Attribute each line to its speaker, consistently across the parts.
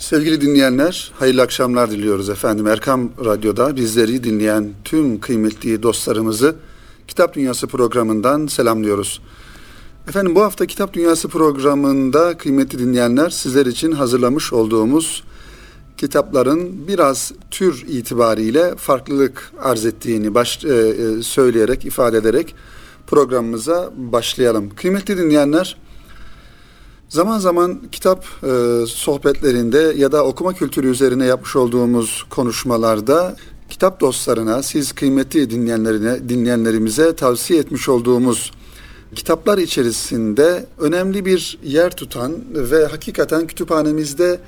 Speaker 1: Sevgili dinleyenler, hayırlı akşamlar diliyoruz efendim. Erkam Radyo'da bizleri dinleyen tüm kıymetli dostlarımızı Kitap Dünyası programından selamlıyoruz. Efendim bu hafta Kitap Dünyası programında kıymetli dinleyenler sizler için hazırlamış olduğumuz kitapların biraz tür itibariyle farklılık arz ettiğini baş, e, e söyleyerek, ifade ederek programımıza başlayalım. Kıymetli dinleyenler, Zaman zaman kitap e, sohbetlerinde ya da okuma kültürü üzerine yapmış olduğumuz konuşmalarda kitap dostlarına, siz kıymetli dinleyenlerine, dinleyenlerimize tavsiye etmiş olduğumuz kitaplar içerisinde önemli bir yer tutan ve hakikaten kütüphanemizde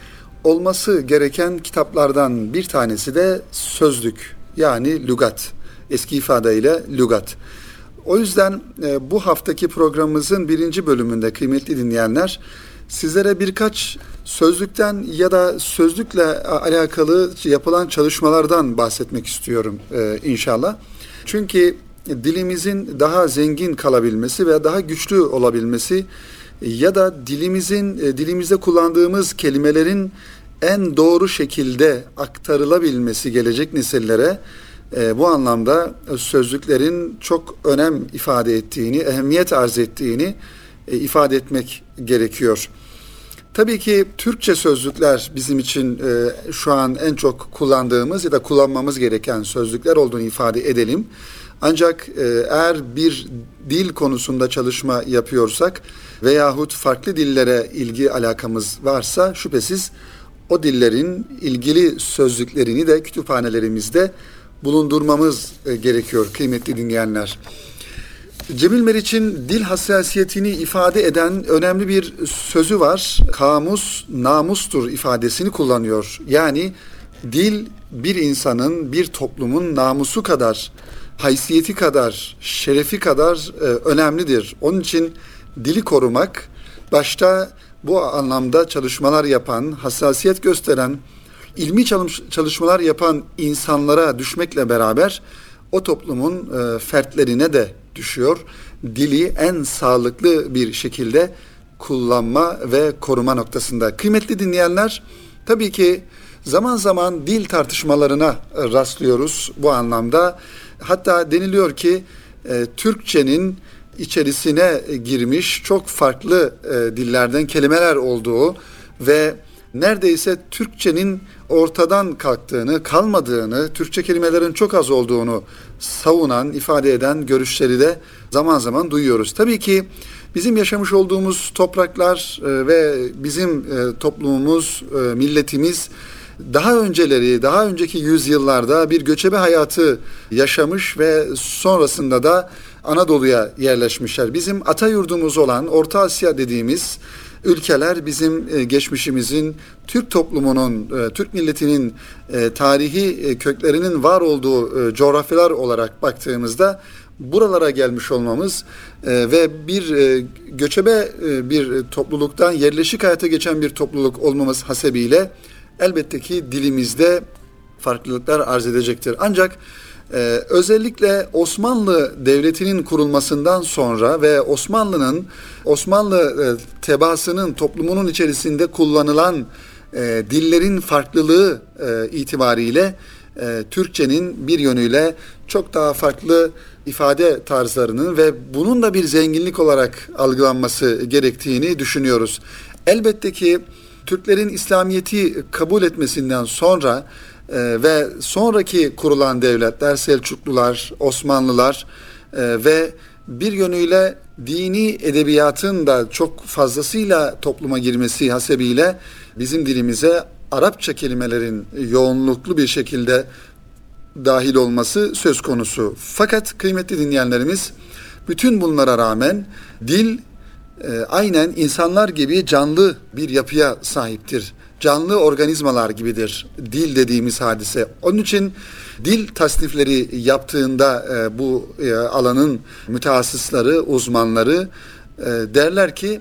Speaker 1: olması gereken kitaplardan bir tanesi de sözlük yani lügat. Eski ifadeyle lügat. O yüzden e, bu haftaki programımızın birinci bölümünde kıymetli dinleyenler sizlere birkaç sözlükten ya da sözlükle alakalı yapılan çalışmalardan bahsetmek istiyorum e, inşallah. Çünkü dilimizin daha zengin kalabilmesi ve daha güçlü olabilmesi ya da dilimizin e, dilimizde kullandığımız kelimelerin en doğru şekilde aktarılabilmesi gelecek nesillere e, bu anlamda sözlüklerin çok önem ifade ettiğini, ehemmiyet arz ettiğini e, ifade etmek gerekiyor. Tabii ki Türkçe sözlükler bizim için e, şu an en çok kullandığımız ya da kullanmamız gereken sözlükler olduğunu ifade edelim. Ancak e, eğer bir dil konusunda çalışma yapıyorsak veyahut farklı dillere ilgi alakamız varsa şüphesiz o dillerin ilgili sözlüklerini de kütüphanelerimizde bulundurmamız e, gerekiyor kıymetli dinleyenler. Cemil Meriç'in dil hassasiyetini ifade eden önemli bir sözü var. Kamus namustur ifadesini kullanıyor. Yani dil bir insanın, bir toplumun namusu kadar, haysiyeti kadar, şerefi kadar e, önemlidir. Onun için dili korumak başta bu anlamda çalışmalar yapan, hassasiyet gösteren, ilmi çalışmalar yapan insanlara düşmekle beraber o toplumun e, fertlerine de düşüyor. Dili en sağlıklı bir şekilde kullanma ve koruma noktasında. Kıymetli dinleyenler, tabii ki zaman zaman dil tartışmalarına rastlıyoruz bu anlamda. Hatta deniliyor ki e, Türkçenin içerisine girmiş çok farklı e, dillerden kelimeler olduğu ve neredeyse Türkçenin ortadan kalktığını, kalmadığını, Türkçe kelimelerin çok az olduğunu savunan, ifade eden görüşleri de zaman zaman duyuyoruz. Tabii ki bizim yaşamış olduğumuz topraklar e, ve bizim e, toplumumuz, e, milletimiz daha önceleri, daha önceki yüzyıllarda bir göçebe hayatı yaşamış ve sonrasında da Anadolu'ya yerleşmişler. Bizim ata yurdumuz olan Orta Asya dediğimiz ülkeler bizim e, geçmişimizin Türk toplumunun, e, Türk milletinin e, tarihi köklerinin var olduğu coğrafyalar olarak baktığımızda buralara gelmiş olmamız ve bir göçebe bir topluluktan yerleşik hayata geçen bir topluluk olmamız hasebiyle elbette ki dilimizde farklılıklar arz edecektir. Ancak ee, özellikle Osmanlı Devleti'nin kurulmasından sonra ve Osmanlı'nın Osmanlı e, tebaasının toplumunun içerisinde kullanılan e, dillerin farklılığı e, itibariyle e, Türkçenin bir yönüyle çok daha farklı ifade tarzlarının ve bunun da bir zenginlik olarak algılanması gerektiğini düşünüyoruz. Elbette ki Türklerin İslamiyet'i kabul etmesinden sonra e, ve sonraki kurulan devletler Selçuklular, Osmanlılar e, ve bir yönüyle dini edebiyatın da çok fazlasıyla topluma girmesi hasebiyle bizim dilimize Arapça kelimelerin yoğunluklu bir şekilde dahil olması söz konusu. Fakat kıymetli dinleyenlerimiz bütün bunlara rağmen dil e, aynen insanlar gibi canlı bir yapıya sahiptir canlı organizmalar gibidir dil dediğimiz hadise. Onun için dil tasnifleri yaptığında e, bu e, alanın mütehassısları, uzmanları e, derler ki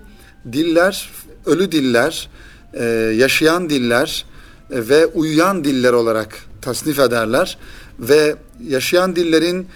Speaker 1: diller ölü diller, e, yaşayan diller e, ve uyuyan diller olarak tasnif ederler ve yaşayan dillerin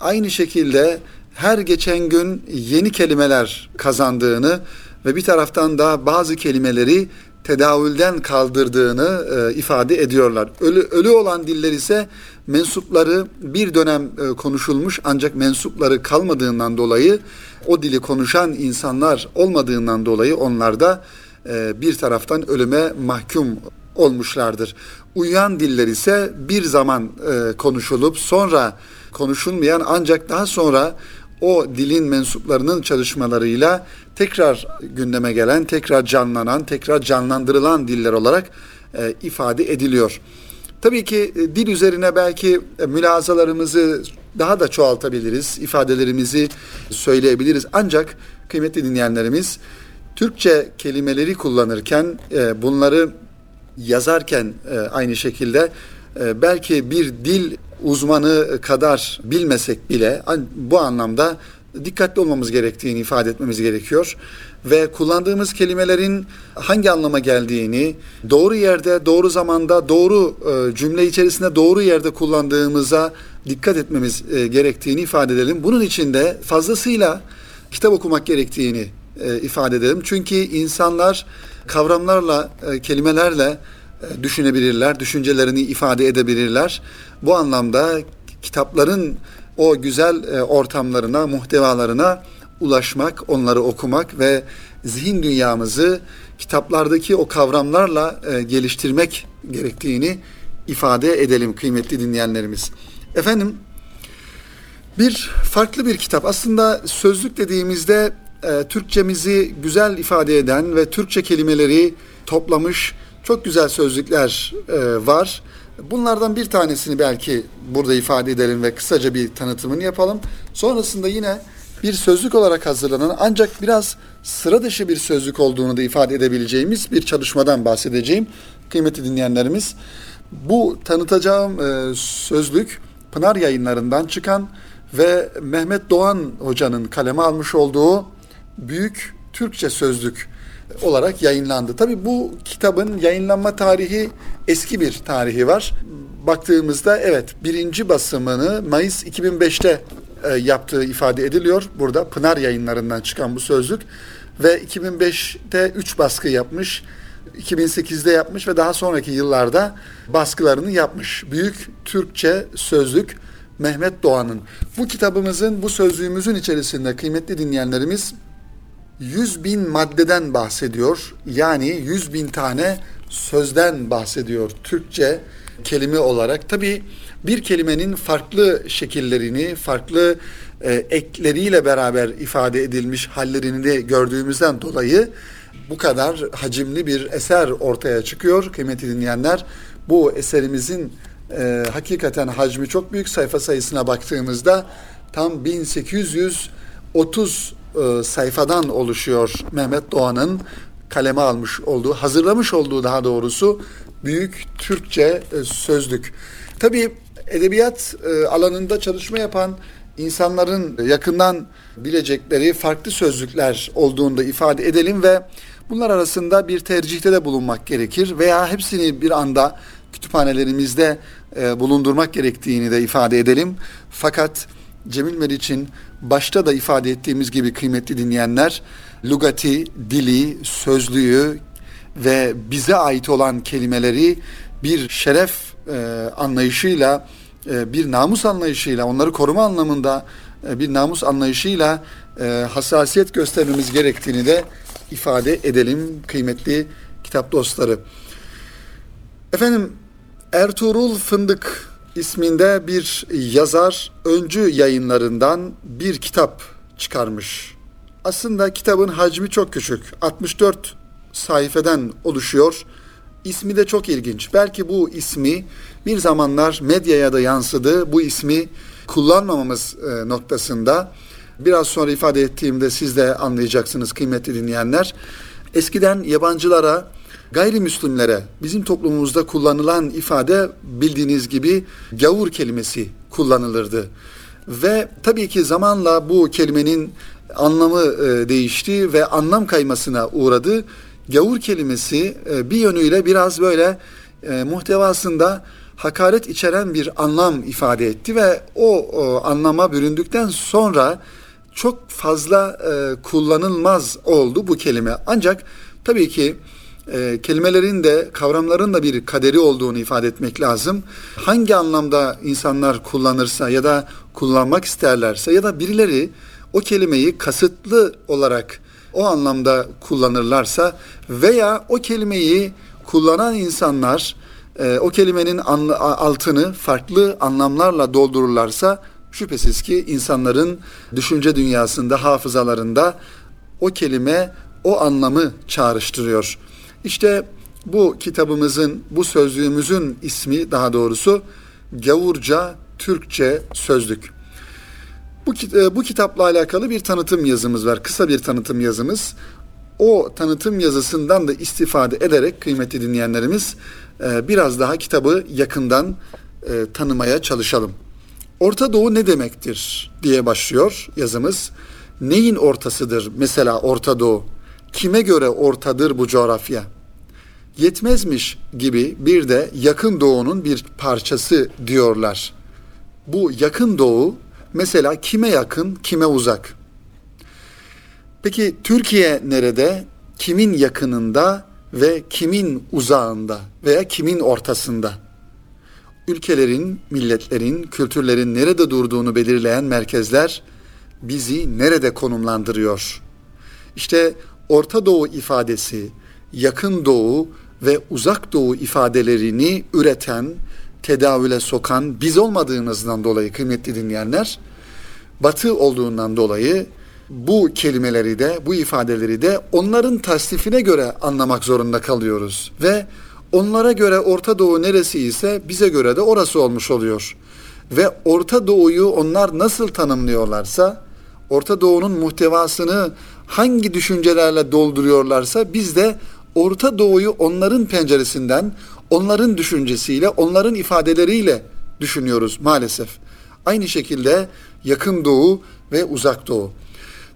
Speaker 1: aynı şekilde her geçen gün yeni kelimeler kazandığını ve bir taraftan da bazı kelimeleri tedavülden kaldırdığını e, ifade ediyorlar. Ölü, ölü olan diller ise mensupları bir dönem e, konuşulmuş ancak mensupları kalmadığından dolayı o dili konuşan insanlar olmadığından dolayı onlar da e, bir taraftan ölüme mahkum olmuşlardır. Uyuyan diller ise bir zaman e, konuşulup sonra konuşulmayan ancak daha sonra o dilin mensuplarının çalışmalarıyla tekrar gündeme gelen, tekrar canlanan, tekrar canlandırılan diller olarak e, ifade ediliyor. Tabii ki e, dil üzerine belki e, mülazalarımızı daha da çoğaltabiliriz, ifadelerimizi söyleyebiliriz. Ancak kıymetli dinleyenlerimiz Türkçe kelimeleri kullanırken e, bunları yazarken e, aynı şekilde e, belki bir dil uzmanı kadar bilmesek bile bu anlamda dikkatli olmamız gerektiğini ifade etmemiz gerekiyor ve kullandığımız kelimelerin hangi anlama geldiğini doğru yerde, doğru zamanda, doğru e, cümle içerisinde doğru yerde kullandığımıza dikkat etmemiz e, gerektiğini ifade edelim. Bunun için de fazlasıyla kitap okumak gerektiğini e, ifade edelim. Çünkü insanlar kavramlarla, kelimelerle düşünebilirler, düşüncelerini ifade edebilirler. Bu anlamda kitapların o güzel ortamlarına, muhtevalarına ulaşmak, onları okumak ve zihin dünyamızı kitaplardaki o kavramlarla e, geliştirmek gerektiğini ifade edelim kıymetli dinleyenlerimiz. Efendim bir farklı bir kitap aslında sözlük dediğimizde e, Türkçemizi güzel ifade eden ve Türkçe kelimeleri toplamış çok güzel sözlükler e, var. Bunlardan bir tanesini belki burada ifade edelim ve kısaca bir tanıtımını yapalım. Sonrasında yine bir sözlük olarak hazırlanan ancak biraz sıra dışı bir sözlük olduğunu da ifade edebileceğimiz bir çalışmadan bahsedeceğim. Kıymetli dinleyenlerimiz, bu tanıtacağım e, sözlük Pınar yayınlarından çıkan ve Mehmet Doğan hocanın kaleme almış olduğu Büyük Türkçe Sözlük olarak yayınlandı. Tabi bu kitabın yayınlanma tarihi eski bir tarihi var. Baktığımızda evet birinci basımını Mayıs 2005'te e, yaptığı ifade ediliyor. Burada Pınar yayınlarından çıkan bu sözlük ve 2005'te 3 baskı yapmış. 2008'de yapmış ve daha sonraki yıllarda baskılarını yapmış. Büyük Türkçe Sözlük Mehmet Doğan'ın. Bu kitabımızın, bu sözlüğümüzün içerisinde kıymetli dinleyenlerimiz 100 bin maddeden bahsediyor. Yani 100 bin tane sözden bahsediyor Türkçe kelime olarak. Tabii bir kelimenin farklı şekillerini, farklı e, ekleriyle beraber ifade edilmiş hallerini de gördüğümüzden dolayı bu kadar hacimli bir eser ortaya çıkıyor kıymetli dinleyenler. Bu eserimizin e, hakikaten hacmi çok büyük. Sayfa sayısına baktığımızda tam 1830 e, sayfadan oluşuyor Mehmet Doğan'ın kaleme almış olduğu, hazırlamış olduğu daha doğrusu büyük Türkçe e, sözlük. Tabii edebiyat e, alanında çalışma yapan insanların yakından bilecekleri farklı sözlükler olduğunu da ifade edelim ve bunlar arasında bir tercihte de bulunmak gerekir veya hepsini bir anda kütüphanelerimizde bulundurmak gerektiğini de ifade edelim. Fakat Cemil Meriç'in başta da ifade ettiğimiz gibi kıymetli dinleyenler lugati, dili, sözlüğü ve bize ait olan kelimeleri bir şeref e, anlayışıyla e, bir namus anlayışıyla, onları koruma anlamında e, bir namus anlayışıyla e, hassasiyet göstermemiz gerektiğini de ifade edelim kıymetli kitap dostları. Efendim Ertuğrul Fındık isminde bir yazar öncü yayınlarından bir kitap çıkarmış. Aslında kitabın hacmi çok küçük. 64 sayfeden oluşuyor. İsmi de çok ilginç. Belki bu ismi bir zamanlar medyaya da yansıdı. Bu ismi kullanmamamız e, noktasında biraz sonra ifade ettiğimde siz de anlayacaksınız kıymetli dinleyenler. Eskiden yabancılara, gayrimüslimlere bizim toplumumuzda kullanılan ifade bildiğiniz gibi gavur kelimesi kullanılırdı. Ve tabii ki zamanla bu kelimenin anlamı e, değişti ve anlam kaymasına uğradı gavur kelimesi e, bir yönüyle biraz böyle e, muhtevasında hakaret içeren bir anlam ifade etti ve o, anlama büründükten sonra çok fazla kullanılmaz oldu bu kelime. Ancak tabii ki e, kelimelerin de kavramların da bir kaderi olduğunu ifade etmek lazım. Hangi anlamda insanlar kullanırsa ya da kullanmak isterlerse ya da birileri o kelimeyi kasıtlı olarak o anlamda kullanırlarsa veya o kelimeyi kullanan insanlar e, o kelimenin anla, altını farklı anlamlarla doldururlarsa şüphesiz ki insanların düşünce dünyasında, hafızalarında o kelime o anlamı çağrıştırıyor. İşte bu kitabımızın, bu sözlüğümüzün ismi daha doğrusu Gavurca Türkçe Sözlük. Bu, e, bu kitapla alakalı bir tanıtım yazımız var. Kısa bir tanıtım yazımız. O tanıtım yazısından da istifade ederek kıymetli dinleyenlerimiz e, biraz daha kitabı yakından e, tanımaya çalışalım. Orta Doğu ne demektir diye başlıyor yazımız. Neyin ortasıdır mesela Orta Doğu? Kime göre ortadır bu coğrafya? Yetmezmiş gibi bir de yakın doğunun bir parçası diyorlar. Bu yakın doğu mesela kime yakın, kime uzak? Peki Türkiye nerede? Kimin yakınında ve kimin uzağında veya kimin ortasında? Ülkelerin, milletlerin, kültürlerin nerede durduğunu belirleyen merkezler bizi nerede konumlandırıyor? İşte Orta Doğu ifadesi, Yakın Doğu ve Uzak Doğu ifadelerini üreten, tedavüle sokan biz olmadığımızdan dolayı kıymetli dinleyenler, Batı olduğundan dolayı bu kelimeleri de, bu ifadeleri de onların tasnifine göre anlamak zorunda kalıyoruz. Ve onlara göre Orta Doğu neresi ise bize göre de orası olmuş oluyor. Ve Orta Doğu'yu onlar nasıl tanımlıyorlarsa, Orta Doğu'nun muhtevasını hangi düşüncelerle dolduruyorlarsa biz de Orta Doğu'yu onların penceresinden, onların düşüncesiyle, onların ifadeleriyle düşünüyoruz maalesef. Aynı şekilde Yakın Doğu ve Uzak Doğu.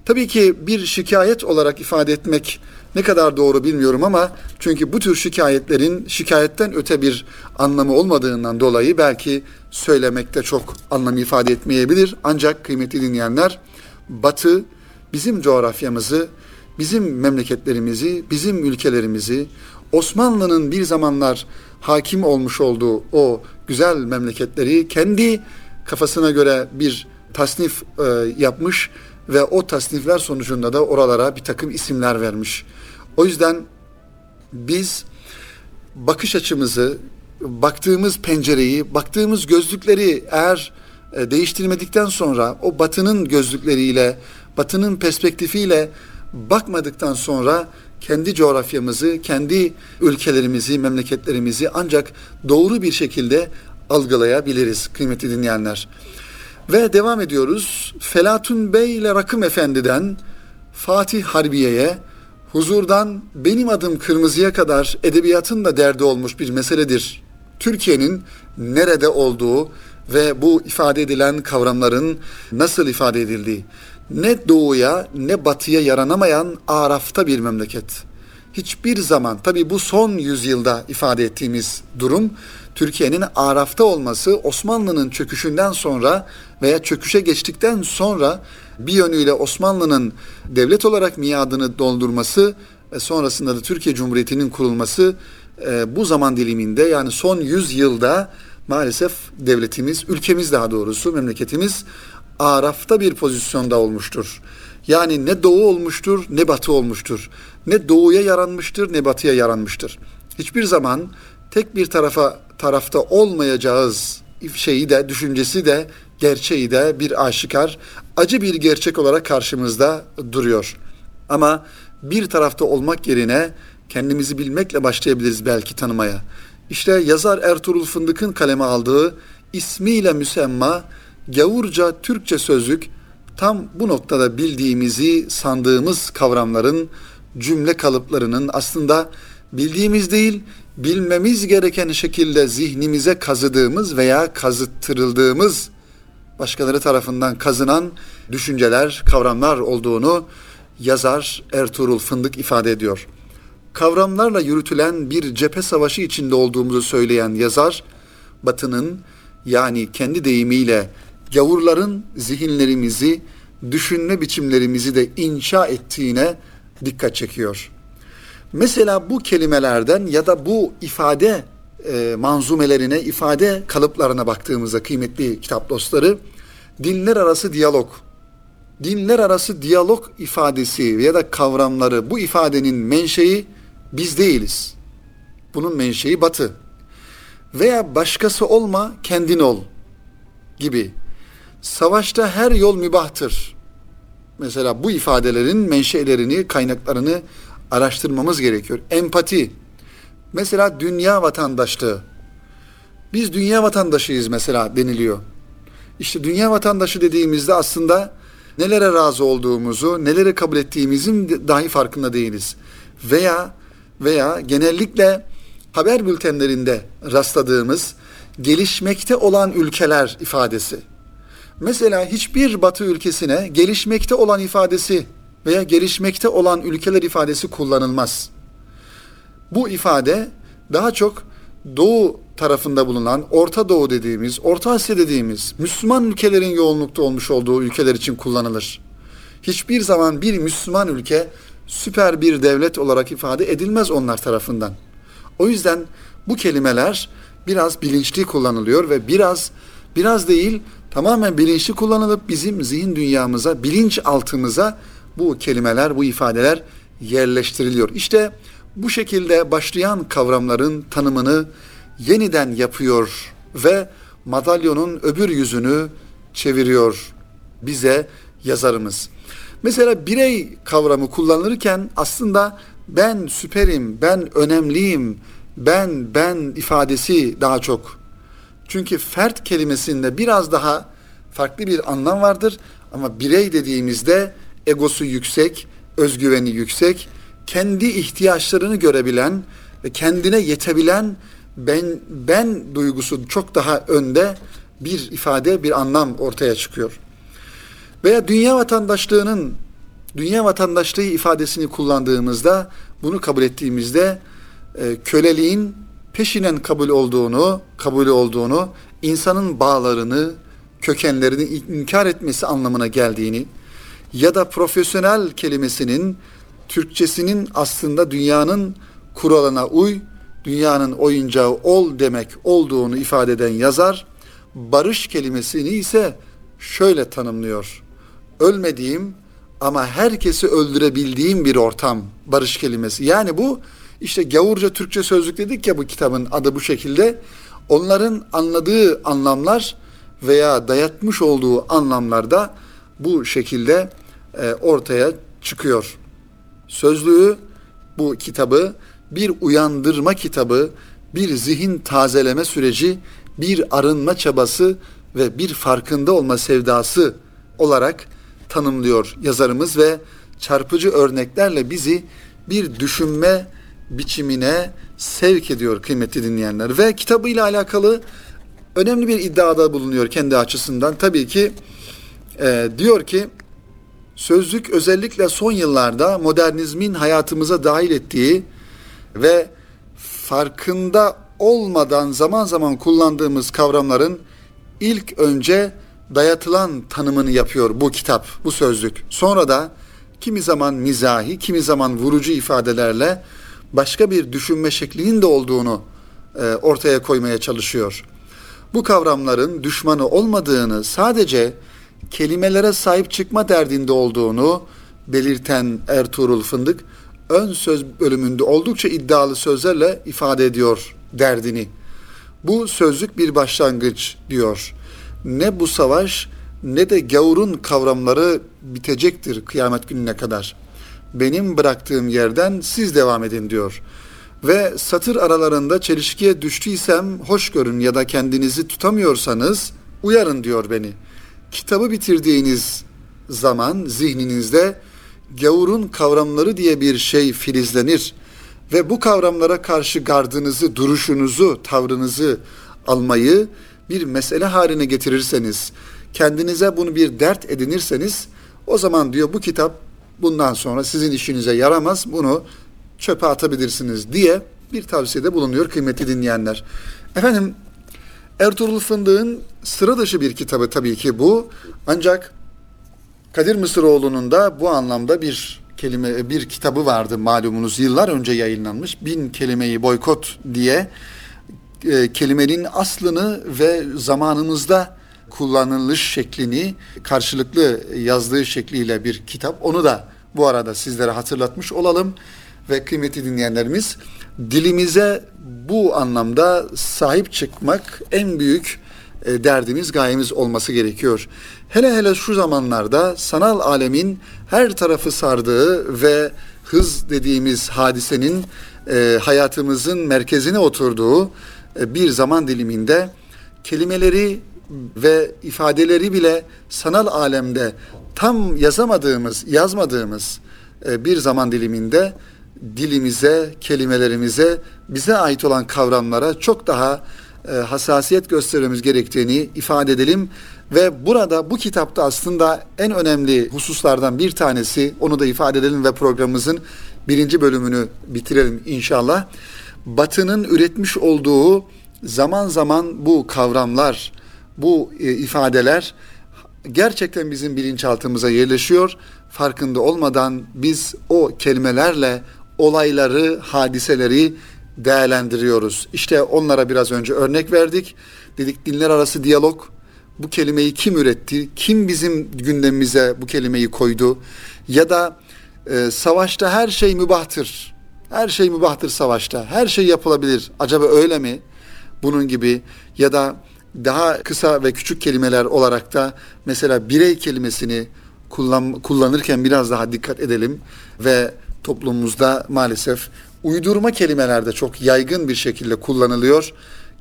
Speaker 1: Tabii ki bir şikayet olarak ifade etmek ne kadar doğru bilmiyorum ama çünkü bu tür şikayetlerin şikayetten öte bir anlamı olmadığından dolayı belki söylemekte çok anlam ifade etmeyebilir. Ancak kıymetli dinleyenler Batı bizim coğrafyamızı, bizim memleketlerimizi, bizim ülkelerimizi, Osmanlı'nın bir zamanlar hakim olmuş olduğu o güzel memleketleri kendi kafasına göre bir tasnif e, yapmış ve o tasnifler sonucunda da oralara bir takım isimler vermiş. O yüzden biz bakış açımızı, baktığımız pencereyi, baktığımız gözlükleri eğer e, değiştirmedikten sonra o batının gözlükleriyle, batının perspektifiyle bakmadıktan sonra kendi coğrafyamızı, kendi ülkelerimizi, memleketlerimizi ancak doğru bir şekilde algılayabiliriz kıymetli dinleyenler. Ve devam ediyoruz. Felatun Bey ile Rakım Efendi'den Fatih Harbiye'ye, huzurdan benim adım kırmızıya kadar edebiyatın da derdi olmuş bir meseledir. Türkiye'nin nerede olduğu ve bu ifade edilen kavramların nasıl ifade edildiği. Ne doğuya ne batıya yaranamayan arafta bir memleket. Hiçbir zaman tabi bu son yüzyılda ifade ettiğimiz durum Türkiye'nin arafta olması Osmanlı'nın çöküşünden sonra veya çöküşe geçtikten sonra bir yönüyle Osmanlı'nın devlet olarak miadını doldurması ve sonrasında da Türkiye Cumhuriyeti'nin kurulması e, bu zaman diliminde yani son 100 yılda maalesef devletimiz, ülkemiz daha doğrusu memleketimiz arafta bir pozisyonda olmuştur. Yani ne doğu olmuştur ne batı olmuştur. Ne doğuya yaranmıştır ne batıya yaranmıştır. Hiçbir zaman tek bir tarafa tarafta olmayacağız şeyi de düşüncesi de gerçeği de bir aşikar acı bir gerçek olarak karşımızda duruyor. Ama bir tarafta olmak yerine kendimizi bilmekle başlayabiliriz belki tanımaya. İşte yazar Ertuğrul Fındık'ın kaleme aldığı ismiyle müsemma gavurca Türkçe sözlük tam bu noktada bildiğimizi sandığımız kavramların cümle kalıplarının aslında bildiğimiz değil bilmemiz gereken şekilde zihnimize kazıdığımız veya kazıttırıldığımız başkaları tarafından kazınan düşünceler, kavramlar olduğunu yazar Ertuğrul Fındık ifade ediyor. Kavramlarla yürütülen bir cephe savaşı içinde olduğumuzu söyleyen yazar, Batı'nın yani kendi deyimiyle gavurların zihinlerimizi, düşünme biçimlerimizi de inşa ettiğine dikkat çekiyor. Mesela bu kelimelerden ya da bu ifade e, manzumelerine, ifade kalıplarına baktığımızda kıymetli kitap dostları, dinler arası diyalog, dinler arası diyalog ifadesi ya da kavramları, bu ifadenin menşei biz değiliz. Bunun menşei batı. Veya başkası olma, kendin ol gibi. Savaşta her yol mübahtır. Mesela bu ifadelerin menşelerini, kaynaklarını araştırmamız gerekiyor. Empati. Mesela dünya vatandaşlığı. Biz dünya vatandaşıyız mesela deniliyor. İşte dünya vatandaşı dediğimizde aslında nelere razı olduğumuzu, neleri kabul ettiğimizin dahi farkında değiliz. Veya veya genellikle haber bültenlerinde rastladığımız gelişmekte olan ülkeler ifadesi. Mesela hiçbir batı ülkesine gelişmekte olan ifadesi veya gelişmekte olan ülkeler ifadesi kullanılmaz. Bu ifade daha çok doğu tarafında bulunan Orta Doğu dediğimiz, Orta Asya dediğimiz Müslüman ülkelerin yoğunlukta olmuş olduğu ülkeler için kullanılır. Hiçbir zaman bir Müslüman ülke süper bir devlet olarak ifade edilmez onlar tarafından. O yüzden bu kelimeler biraz bilinçli kullanılıyor ve biraz biraz değil tamamen bilinçli kullanılıp bizim zihin dünyamıza, bilinç altımıza bu kelimeler, bu ifadeler yerleştiriliyor. İşte bu şekilde başlayan kavramların tanımını yeniden yapıyor ve madalyonun öbür yüzünü çeviriyor bize yazarımız. Mesela birey kavramı kullanılırken aslında ben süperim, ben önemliyim, ben ben ifadesi daha çok. Çünkü fert kelimesinde biraz daha farklı bir anlam vardır ama birey dediğimizde egosu yüksek, özgüveni yüksek, kendi ihtiyaçlarını görebilen ve kendine yetebilen ben ben duygusu çok daha önde bir ifade, bir anlam ortaya çıkıyor. Veya dünya vatandaşlığının dünya vatandaşlığı ifadesini kullandığımızda, bunu kabul ettiğimizde e, köleliğin peşinen kabul olduğunu, kabul olduğunu, insanın bağlarını, kökenlerini inkar etmesi anlamına geldiğini ya da profesyonel kelimesinin Türkçesinin aslında dünyanın kuralına uy, dünyanın oyuncağı ol demek olduğunu ifade eden yazar, barış kelimesini ise şöyle tanımlıyor. Ölmediğim ama herkesi öldürebildiğim bir ortam barış kelimesi. Yani bu işte gavurca Türkçe sözlük dedik ya bu kitabın adı bu şekilde. Onların anladığı anlamlar veya dayatmış olduğu anlamlarda bu şekilde e, ortaya çıkıyor. Sözlüğü bu kitabı bir uyandırma kitabı, bir zihin tazeleme süreci, bir arınma çabası ve bir farkında olma sevdası olarak tanımlıyor yazarımız ve çarpıcı örneklerle bizi bir düşünme biçimine sevk ediyor kıymetli dinleyenler. Ve kitabıyla alakalı önemli bir iddiada bulunuyor kendi açısından. Tabii ki e, diyor ki sözlük özellikle son yıllarda modernizmin hayatımıza dahil ettiği ve farkında olmadan zaman zaman kullandığımız kavramların ilk önce dayatılan tanımını yapıyor bu kitap, bu sözlük. Sonra da kimi zaman mizahi, kimi zaman vurucu ifadelerle başka bir düşünme şeklinin de olduğunu e, ortaya koymaya çalışıyor. Bu kavramların düşmanı olmadığını, sadece kelimelere sahip çıkma derdinde olduğunu belirten Ertuğrul Fındık, ön söz bölümünde oldukça iddialı sözlerle ifade ediyor derdini. Bu sözlük bir başlangıç diyor. Ne bu savaş ne de gavurun kavramları bitecektir kıyamet gününe kadar. Benim bıraktığım yerden siz devam edin diyor. Ve satır aralarında çelişkiye düştüysem hoş görün ya da kendinizi tutamıyorsanız uyarın diyor beni. Kitabı bitirdiğiniz zaman zihninizde gavurun kavramları diye bir şey filizlenir ve bu kavramlara karşı gardınızı, duruşunuzu, tavrınızı almayı bir mesele haline getirirseniz, kendinize bunu bir dert edinirseniz o zaman diyor bu kitap bundan sonra sizin işinize yaramaz. Bunu çöpe atabilirsiniz diye bir tavsiyede bulunuyor kıymetli dinleyenler. Efendim Ertuğrul Fındık'ın sıra dışı bir kitabı tabii ki bu. Ancak Kadir Mısıroğlu'nun da bu anlamda bir kelime bir kitabı vardı malumunuz yıllar önce yayınlanmış. Bin kelimeyi boykot diye e, kelimenin aslını ve zamanımızda kullanılış şeklini karşılıklı yazdığı şekliyle bir kitap. Onu da bu arada sizlere hatırlatmış olalım ve kıymetli dinleyenlerimiz dilimize bu anlamda sahip çıkmak en büyük e, derdimiz, gayemiz olması gerekiyor. Hele hele şu zamanlarda sanal alemin her tarafı sardığı ve hız dediğimiz hadisenin e, hayatımızın merkezine oturduğu e, bir zaman diliminde kelimeleri ve ifadeleri bile sanal alemde tam yazamadığımız, yazmadığımız e, bir zaman diliminde dilimize, kelimelerimize, bize ait olan kavramlara çok daha e, hassasiyet göstermemiz gerektiğini ifade edelim ve burada bu kitapta aslında en önemli hususlardan bir tanesi onu da ifade edelim ve programımızın birinci bölümünü bitirelim inşallah. Batı'nın üretmiş olduğu zaman zaman bu kavramlar, bu e, ifadeler gerçekten bizim bilinçaltımıza yerleşiyor. Farkında olmadan biz o kelimelerle olayları, hadiseleri değerlendiriyoruz. İşte onlara biraz önce örnek verdik. Dedik dinler arası diyalog. Bu kelimeyi kim üretti? Kim bizim gündemimize bu kelimeyi koydu? Ya da e, savaşta her şey mübahtır. Her şey mübahtır savaşta. Her şey yapılabilir. Acaba öyle mi? Bunun gibi ya da daha kısa ve küçük kelimeler olarak da mesela birey kelimesini kullan, kullanırken biraz daha dikkat edelim ve toplumumuzda maalesef uydurma kelimeler de çok yaygın bir şekilde kullanılıyor.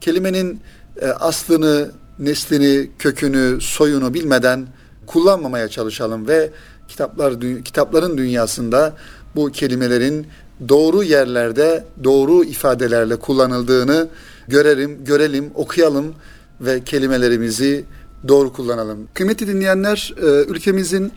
Speaker 1: Kelimenin e, aslını, neslini, kökünü, soyunu bilmeden kullanmamaya çalışalım ve kitaplar kitapların dünyasında bu kelimelerin doğru yerlerde doğru ifadelerle kullanıldığını görelim, görelim, okuyalım ve kelimelerimizi doğru kullanalım. Kıymetli dinleyenler, e, ülkemizin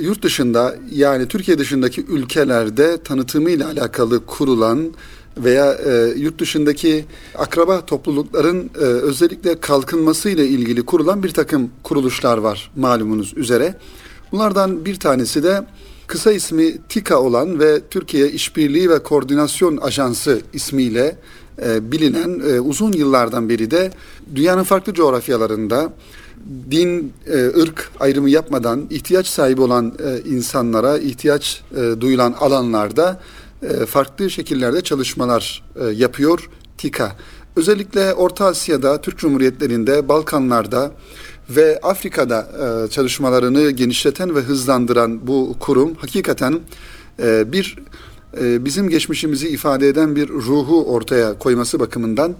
Speaker 1: yurt dışında yani Türkiye dışındaki ülkelerde tanıtımıyla alakalı kurulan veya e, yurt dışındaki akraba toplulukların e, özellikle kalkınmasıyla ilgili kurulan bir takım kuruluşlar var malumunuz üzere. Bunlardan bir tanesi de kısa ismi TİKA olan ve Türkiye İşbirliği ve Koordinasyon Ajansı ismiyle e, bilinen e, uzun yıllardan beri de dünyanın farklı coğrafyalarında din, e, ırk ayrımı yapmadan ihtiyaç sahibi olan insanlara ihtiyaç duyulan alanlarda farklı şekillerde çalışmalar yapıyor TİKA. Özellikle Orta Asya'da, Türk Cumhuriyetlerinde, Balkanlarda ve Afrika'da çalışmalarını genişleten ve hızlandıran bu kurum hakikaten bir bizim geçmişimizi ifade eden bir ruhu ortaya koyması bakımından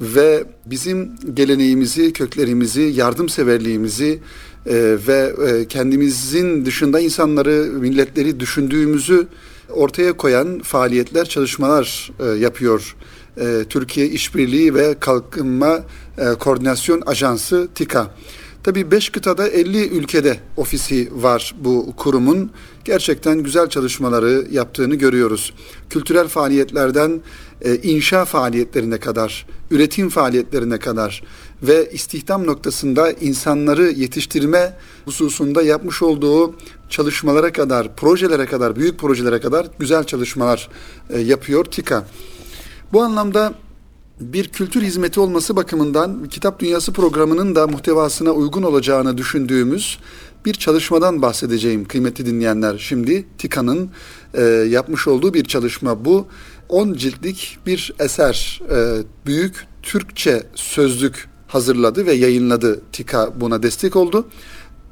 Speaker 1: ve bizim geleneğimizi, köklerimizi, yardımseverliğimizi e, ve e, kendimizin dışında insanları, milletleri düşündüğümüzü ortaya koyan faaliyetler, çalışmalar e, yapıyor. Türkiye İşbirliği ve Kalkınma Koordinasyon Ajansı TİKA. Tabii 5 kıtada 50 ülkede ofisi var bu kurumun. Gerçekten güzel çalışmaları yaptığını görüyoruz. Kültürel faaliyetlerden e, inşa faaliyetlerine kadar, üretim faaliyetlerine kadar ve istihdam noktasında insanları yetiştirme hususunda yapmış olduğu çalışmalara kadar, projelere kadar, büyük projelere kadar güzel çalışmalar e, yapıyor TİKA. Bu anlamda bir kültür hizmeti olması bakımından Kitap Dünyası programının da muhtevasına uygun olacağını düşündüğümüz bir çalışmadan bahsedeceğim kıymetli dinleyenler. Şimdi TİKA'nın e, yapmış olduğu bir çalışma bu. 10 ciltlik bir eser, e, büyük Türkçe sözlük hazırladı ve yayınladı. TİKA buna destek oldu.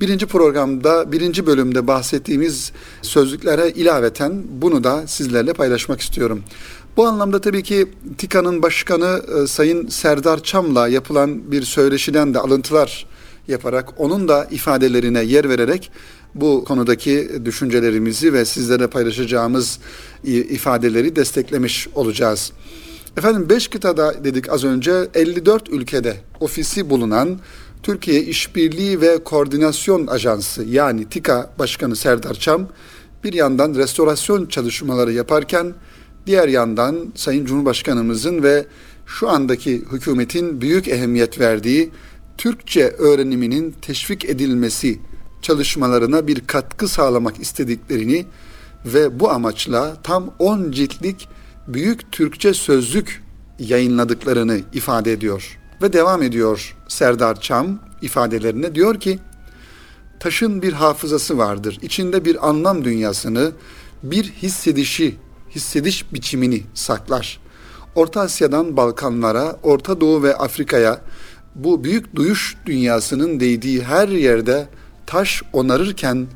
Speaker 1: Birinci programda, birinci bölümde bahsettiğimiz sözlüklere ilaveten bunu da sizlerle paylaşmak istiyorum. Bu anlamda tabii ki TİKA'nın başkanı e, Sayın Serdar Çam'la yapılan bir söyleşiden de alıntılar yaparak onun da ifadelerine yer vererek bu konudaki düşüncelerimizi ve sizlere paylaşacağımız ifadeleri desteklemiş olacağız. Efendim 5 kıtada dedik az önce 54 ülkede ofisi bulunan Türkiye İşbirliği ve Koordinasyon Ajansı yani TİKA Başkanı Serdar Çam bir yandan restorasyon çalışmaları yaparken diğer yandan Sayın Cumhurbaşkanımızın ve şu andaki hükümetin büyük ehemmiyet verdiği Türkçe öğreniminin teşvik edilmesi çalışmalarına bir katkı sağlamak istediklerini ve bu amaçla tam 10 ciltlik büyük Türkçe sözlük yayınladıklarını ifade ediyor. Ve devam ediyor Serdar Çam ifadelerine diyor ki taşın bir hafızası vardır. İçinde bir anlam dünyasını, bir hissedişi, hissediş biçimini saklar. Orta Asya'dan Balkanlara, Orta Doğu ve Afrika'ya bu büyük duyuş dünyasının değdiği her yerde taş onarırken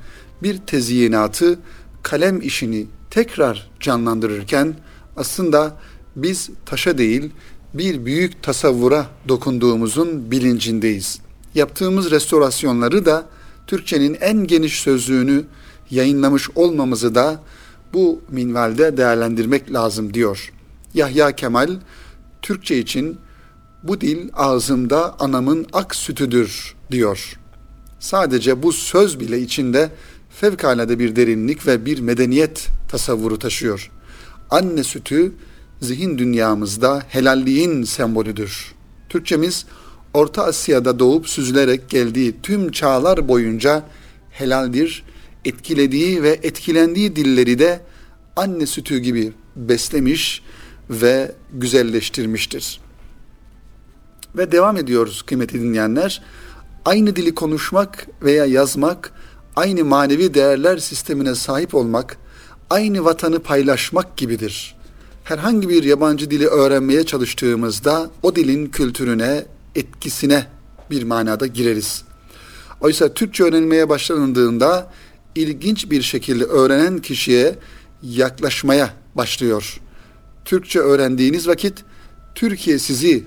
Speaker 1: bir tezyinatı, kalem işini tekrar canlandırırken aslında biz taşa değil bir büyük tasavvura dokunduğumuzun bilincindeyiz. Yaptığımız restorasyonları da Türkçenin en geniş sözlüğünü yayınlamış olmamızı da bu minvalde değerlendirmek lazım diyor. Yahya Kemal Türkçe için bu dil ağzımda anamın ak sütüdür diyor. Sadece bu söz bile içinde fevkalade bir derinlik ve bir medeniyet tasavvuru taşıyor. Anne sütü zihin dünyamızda helalliğin sembolüdür. Türkçemiz Orta Asya'da doğup süzülerek geldiği tüm çağlar boyunca helaldir, etkilediği ve etkilendiği dilleri de anne sütü gibi beslemiş ve güzelleştirmiştir. Ve devam ediyoruz kıymetli dinleyenler. Aynı dili konuşmak veya yazmak, aynı manevi değerler sistemine sahip olmak, aynı vatanı paylaşmak gibidir. Herhangi bir yabancı dili öğrenmeye çalıştığımızda o dilin kültürüne, etkisine bir manada gireriz. Oysa Türkçe öğrenmeye başlanıldığında ilginç bir şekilde öğrenen kişiye yaklaşmaya başlıyor. Türkçe öğrendiğiniz vakit Türkiye sizi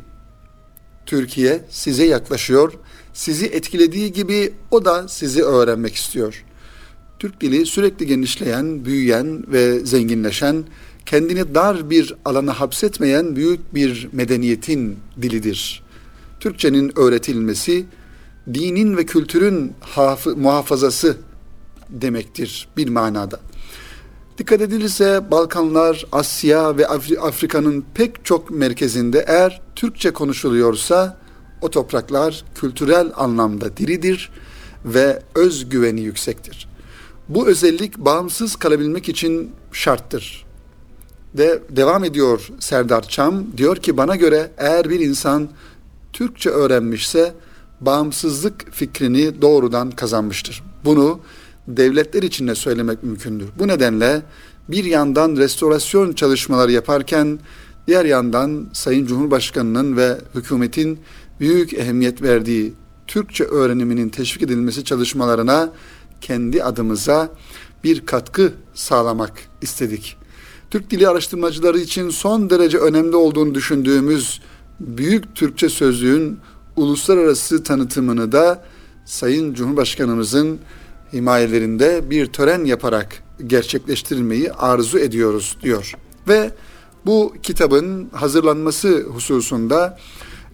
Speaker 1: Türkiye size yaklaşıyor. Sizi etkilediği gibi o da sizi öğrenmek istiyor. Türk dili sürekli genişleyen, büyüyen ve zenginleşen, kendini dar bir alana hapsetmeyen büyük bir medeniyetin dilidir. Türkçenin öğretilmesi dinin ve kültürün muhafazası demektir bir manada. Dikkat edilirse Balkanlar, Asya ve Afrika'nın pek çok merkezinde eğer Türkçe konuşuluyorsa o topraklar kültürel anlamda diridir ve özgüveni yüksektir. Bu özellik bağımsız kalabilmek için şarttır. De devam ediyor Serdar Çam diyor ki bana göre eğer bir insan Türkçe öğrenmişse bağımsızlık fikrini doğrudan kazanmıştır. Bunu devletler için de söylemek mümkündür. Bu nedenle bir yandan restorasyon çalışmaları yaparken diğer yandan Sayın Cumhurbaşkanı'nın ve hükümetin büyük ehemmiyet verdiği Türkçe öğreniminin teşvik edilmesi çalışmalarına kendi adımıza bir katkı sağlamak istedik. Türk dili araştırmacıları için son derece önemli olduğunu düşündüğümüz büyük Türkçe sözlüğün uluslararası tanıtımını da Sayın Cumhurbaşkanımızın himayelerinde bir tören yaparak gerçekleştirmeyi arzu ediyoruz diyor. Ve bu kitabın hazırlanması hususunda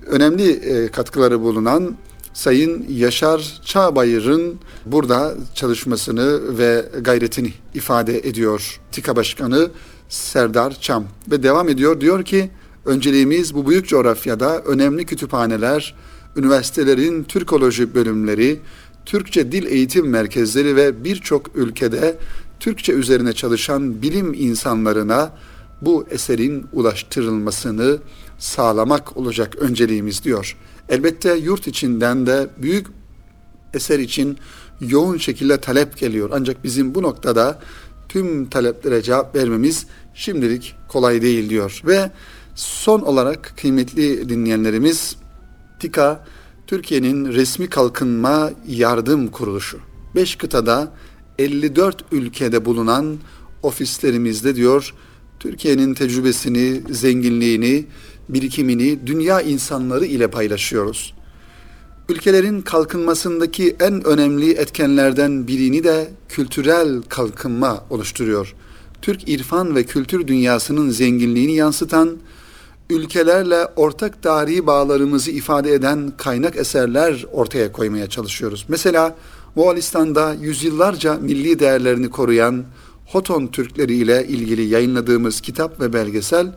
Speaker 1: önemli e, katkıları bulunan Sayın Yaşar Çağbayır'ın burada çalışmasını ve gayretini ifade ediyor. TİKA Başkanı Serdar Çam ve devam ediyor diyor ki önceliğimiz bu büyük coğrafyada önemli kütüphaneler, üniversitelerin Türkoloji bölümleri, Türkçe dil eğitim merkezleri ve birçok ülkede Türkçe üzerine çalışan bilim insanlarına bu eserin ulaştırılmasını sağlamak olacak önceliğimiz diyor. Elbette yurt içinden de büyük eser için yoğun şekilde talep geliyor. Ancak bizim bu noktada tüm taleplere cevap vermemiz şimdilik kolay değil diyor. Ve son olarak kıymetli dinleyenlerimiz TİKA Türkiye'nin resmi kalkınma yardım kuruluşu. 5 kıtada 54 ülkede bulunan ofislerimizde diyor Türkiye'nin tecrübesini, zenginliğini, birikimini dünya insanları ile paylaşıyoruz. Ülkelerin kalkınmasındaki en önemli etkenlerden birini de kültürel kalkınma oluşturuyor. Türk irfan ve kültür dünyasının zenginliğini yansıtan ülkelerle ortak tarihi bağlarımızı ifade eden kaynak eserler ortaya koymaya çalışıyoruz. Mesela Moğolistan'da yüzyıllarca milli değerlerini koruyan Hoton Türkleri ile ilgili yayınladığımız kitap ve belgesel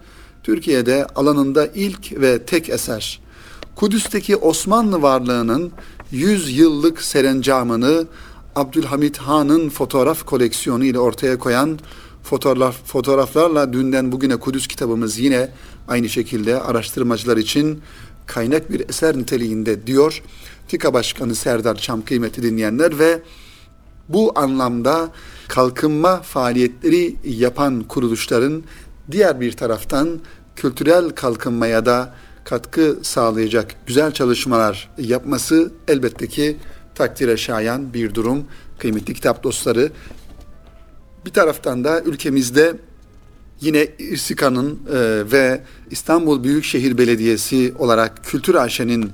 Speaker 1: Türkiye'de alanında ilk ve tek eser. Kudüs'teki Osmanlı varlığının 100 yıllık serencamını Abdülhamit Han'ın fotoğraf koleksiyonu ile ortaya koyan fotoğraf fotoğraflarla dünden bugüne Kudüs kitabımız yine aynı şekilde araştırmacılar için kaynak bir eser niteliğinde diyor. TİKA Başkanı Serdar Çam kıymetli dinleyenler ve bu anlamda kalkınma faaliyetleri yapan kuruluşların diğer bir taraftan kültürel kalkınmaya da katkı sağlayacak güzel çalışmalar yapması elbette ki takdire şayan bir durum. Kıymetli kitap dostları. Bir taraftan da ülkemizde yine İRSİKA'nın e, ve İstanbul Büyükşehir Belediyesi olarak Kültür Ayşe'nin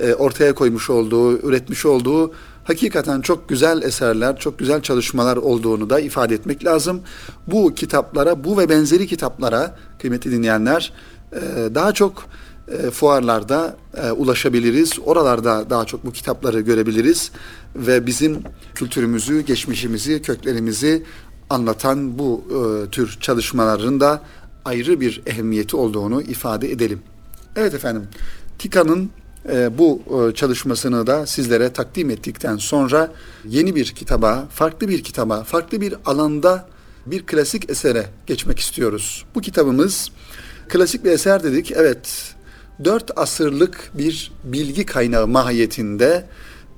Speaker 1: e, ortaya koymuş olduğu, üretmiş olduğu hakikaten çok güzel eserler, çok güzel çalışmalar olduğunu da ifade etmek lazım. Bu kitaplara, bu ve benzeri kitaplara kıymetli dinleyenler e, daha çok e, fuarlarda e, ulaşabiliriz. Oralarda daha çok bu kitapları görebiliriz ve bizim kültürümüzü, geçmişimizi, köklerimizi anlatan bu e, tür çalışmaların da ayrı bir ehemmiyeti olduğunu ifade edelim. Evet efendim, TİKA'nın e, bu e, çalışmasını da sizlere takdim ettikten sonra yeni bir kitaba, farklı bir kitaba, farklı bir alanda bir klasik esere geçmek istiyoruz. Bu kitabımız klasik bir eser dedik. Evet, dört asırlık bir bilgi kaynağı mahiyetinde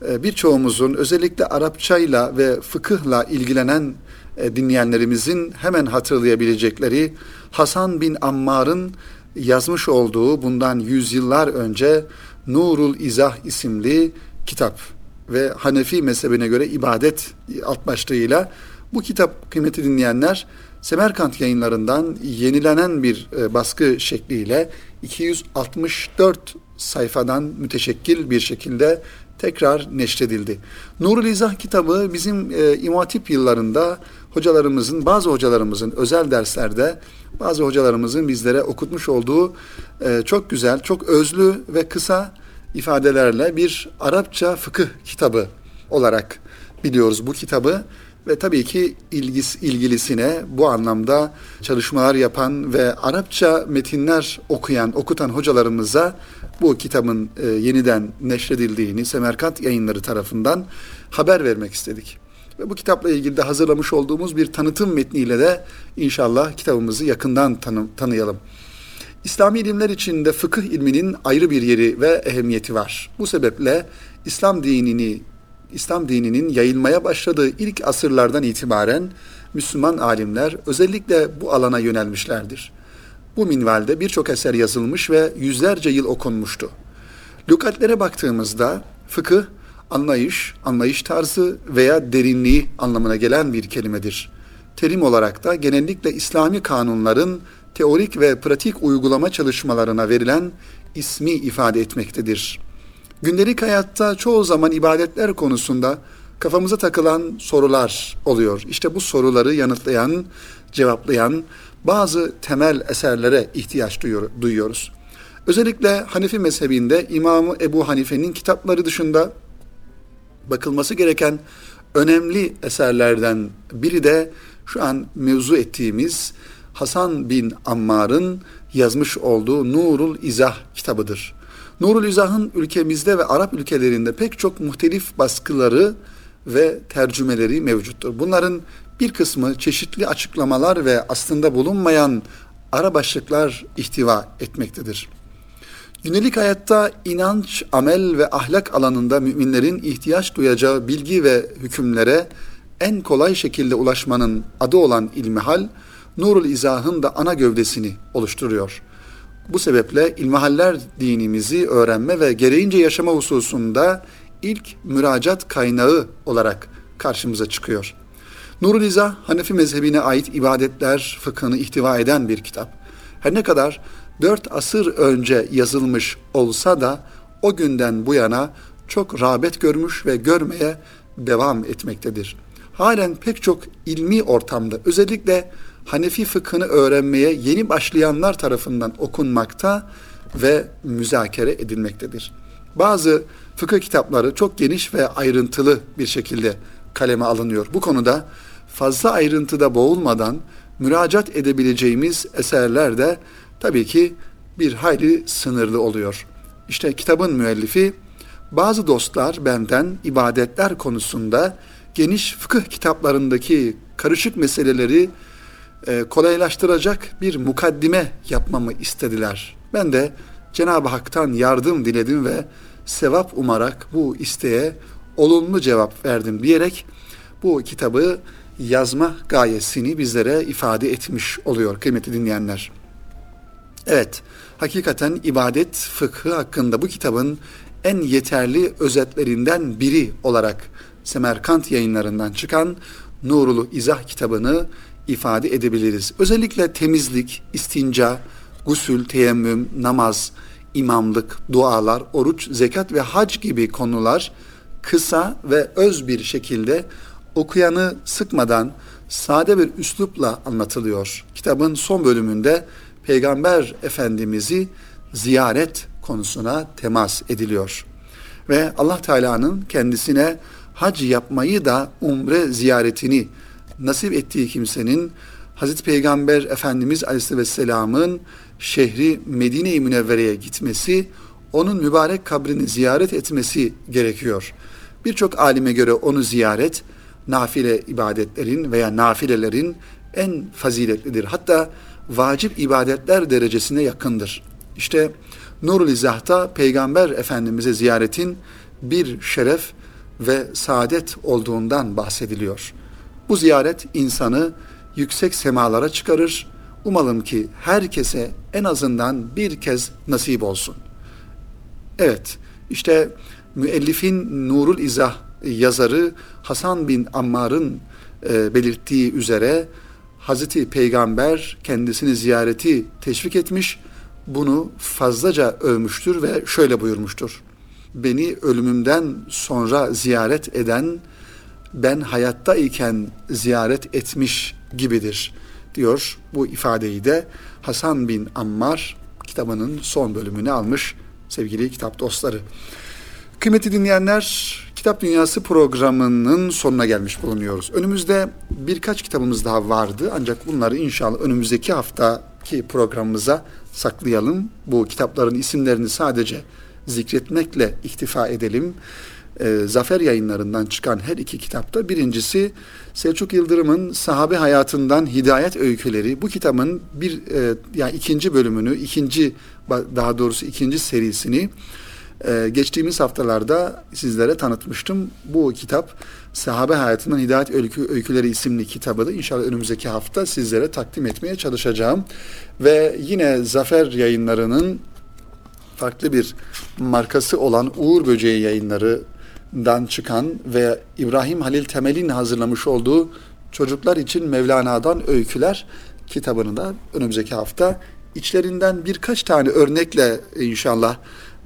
Speaker 1: e, birçoğumuzun özellikle Arapçayla ve fıkıhla ilgilenen e, dinleyenlerimizin hemen hatırlayabilecekleri Hasan bin Ammar'ın yazmış olduğu bundan yüzyıllar önce Nurul İzah isimli kitap ve Hanefi mezhebine göre ibadet alt başlığıyla bu kitap kıymeti dinleyenler Semerkant yayınlarından yenilenen bir e, baskı şekliyle 264 sayfadan müteşekkil bir şekilde tekrar neşredildi. Nurul İzah kitabı bizim e, İmam yıllarında hocalarımızın, bazı hocalarımızın özel derslerde bazı hocalarımızın bizlere okutmuş olduğu e, çok güzel, çok özlü ve kısa ifadelerle bir Arapça fıkıh kitabı olarak biliyoruz bu kitabı ve tabii ki ilgis, ilgilisine bu anlamda çalışmalar yapan ve Arapça metinler okuyan, okutan hocalarımıza bu kitabın e, yeniden neşredildiğini Semerkant yayınları tarafından haber vermek istedik. Ve bu kitapla ilgili de hazırlamış olduğumuz bir tanıtım metniyle de inşallah kitabımızı yakından tanı, tanıyalım. İslami ilimler içinde fıkıh ilminin ayrı bir yeri ve ehemmiyeti var. Bu sebeple İslam dinini İslam dininin yayılmaya başladığı ilk asırlardan itibaren Müslüman alimler özellikle bu alana yönelmişlerdir. Bu minvalde birçok eser yazılmış ve yüzlerce yıl okunmuştu. Lügatlere baktığımızda fıkıh, anlayış, anlayış tarzı veya derinliği anlamına gelen bir kelimedir. Terim olarak da genellikle İslami kanunların teorik ve pratik uygulama çalışmalarına verilen ismi ifade etmektedir. Gündelik hayatta çoğu zaman ibadetler konusunda kafamıza takılan sorular oluyor. İşte bu soruları yanıtlayan, cevaplayan bazı temel eserlere ihtiyaç duyuyoruz. Özellikle Hanefi mezhebinde İmamı Ebu Hanife'nin kitapları dışında bakılması gereken önemli eserlerden biri de şu an mevzu ettiğimiz Hasan bin Ammar'ın yazmış olduğu Nurul İzah kitabıdır. Nurul İzah'ın ülkemizde ve Arap ülkelerinde pek çok muhtelif baskıları ve tercümeleri mevcuttur. Bunların bir kısmı çeşitli açıklamalar ve aslında bulunmayan ara başlıklar ihtiva etmektedir. Günlük hayatta inanç, amel ve ahlak alanında müminlerin ihtiyaç duyacağı bilgi ve hükümlere en kolay şekilde ulaşmanın adı olan ilmihal, Nurul İzah'ın da ana gövdesini oluşturuyor. Bu sebeple ilmihaller dinimizi öğrenme ve gereğince yaşama hususunda ilk müracaat kaynağı olarak karşımıza çıkıyor. Nurul İzah, Hanefi mezhebine ait ibadetler fıkhını ihtiva eden bir kitap. Her ne kadar dört asır önce yazılmış olsa da o günden bu yana çok rağbet görmüş ve görmeye devam etmektedir. Halen pek çok ilmi ortamda özellikle Hanefi fıkhını öğrenmeye yeni başlayanlar tarafından okunmakta ve müzakere edilmektedir. Bazı fıkıh kitapları çok geniş ve ayrıntılı bir şekilde kaleme alınıyor. Bu konuda fazla ayrıntıda boğulmadan müracaat edebileceğimiz eserler de tabii ki bir hayli sınırlı oluyor. İşte kitabın müellifi bazı dostlar benden ibadetler konusunda geniş fıkıh kitaplarındaki karışık meseleleri e, kolaylaştıracak bir mukaddime yapmamı istediler. Ben de Cenab-ı Hak'tan yardım diledim ve sevap umarak bu isteğe olumlu cevap verdim diyerek bu kitabı yazma gayesini bizlere ifade etmiş oluyor kıymetli dinleyenler. Evet, hakikaten ibadet fıkhı hakkında bu kitabın en yeterli özetlerinden biri olarak Semerkant yayınlarından çıkan Nurulu İzah kitabını ifade edebiliriz. Özellikle temizlik, istinca, gusül, teyemmüm, namaz, imamlık, dualar, oruç, zekat ve hac gibi konular kısa ve öz bir şekilde okuyanı sıkmadan sade bir üslupla anlatılıyor. Kitabın son bölümünde Peygamber Efendimiz'i ziyaret konusuna temas ediliyor. Ve Allah Teala'nın kendisine hac yapmayı da umre ziyaretini nasip ettiği kimsenin Hazreti Peygamber Efendimiz Aleyhisselam'ın şehri Medine-i Münevvere'ye gitmesi, onun mübarek kabrini ziyaret etmesi gerekiyor. Birçok alime göre onu ziyaret, nafile ibadetlerin veya nafilelerin en faziletlidir. Hatta vacip ibadetler derecesine yakındır. İşte Nurul İzah'ta Peygamber Efendimiz'e ziyaretin bir şeref ve saadet olduğundan bahsediliyor. Bu ziyaret insanı yüksek semalara çıkarır. Umalım ki herkese en azından bir kez nasip olsun. Evet, işte müellifin Nurul İzah yazarı Hasan bin Ammar'ın e, belirttiği üzere Hazreti Peygamber kendisini ziyareti teşvik etmiş, bunu fazlaca övmüştür ve şöyle buyurmuştur. Beni ölümümden sonra ziyaret eden ben hayatta iken ziyaret etmiş gibidir diyor. Bu ifadeyi de Hasan bin Ammar kitabının son bölümünü almış sevgili kitap dostları. Kıymetli dinleyenler, Kitap Dünyası programının sonuna gelmiş bulunuyoruz. Önümüzde birkaç kitabımız daha vardı ancak bunları inşallah önümüzdeki haftaki programımıza saklayalım. Bu kitapların isimlerini sadece zikretmekle iktifa edelim. Ee, Zafer yayınlarından çıkan her iki kitapta birincisi Selçuk Yıldırım'ın sahabe hayatından hidayet öyküleri. Bu kitabın bir e, yani ikinci bölümünü, ikinci daha doğrusu ikinci serisini ee, geçtiğimiz haftalarda sizlere tanıtmıştım. Bu kitap Sahabe Hayatından Hidayet Öykü, Öyküleri isimli kitabı da inşallah önümüzdeki hafta sizlere takdim etmeye çalışacağım. Ve yine Zafer yayınlarının farklı bir markası olan Uğur Böceği yayınlarından çıkan ve İbrahim Halil Temel'in hazırlamış olduğu Çocuklar için Mevlana'dan Öyküler kitabını da önümüzdeki hafta içlerinden birkaç tane örnekle inşallah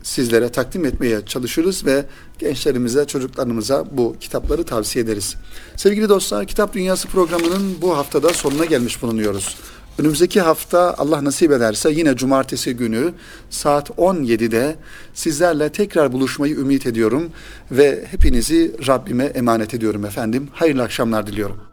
Speaker 1: sizlere takdim etmeye çalışırız ve gençlerimize, çocuklarımıza bu kitapları tavsiye ederiz. Sevgili dostlar, Kitap Dünyası programının bu haftada sonuna gelmiş bulunuyoruz. Önümüzdeki hafta Allah nasip ederse yine cumartesi günü saat 17'de sizlerle tekrar buluşmayı ümit ediyorum ve hepinizi Rabbime emanet ediyorum efendim. Hayırlı akşamlar diliyorum.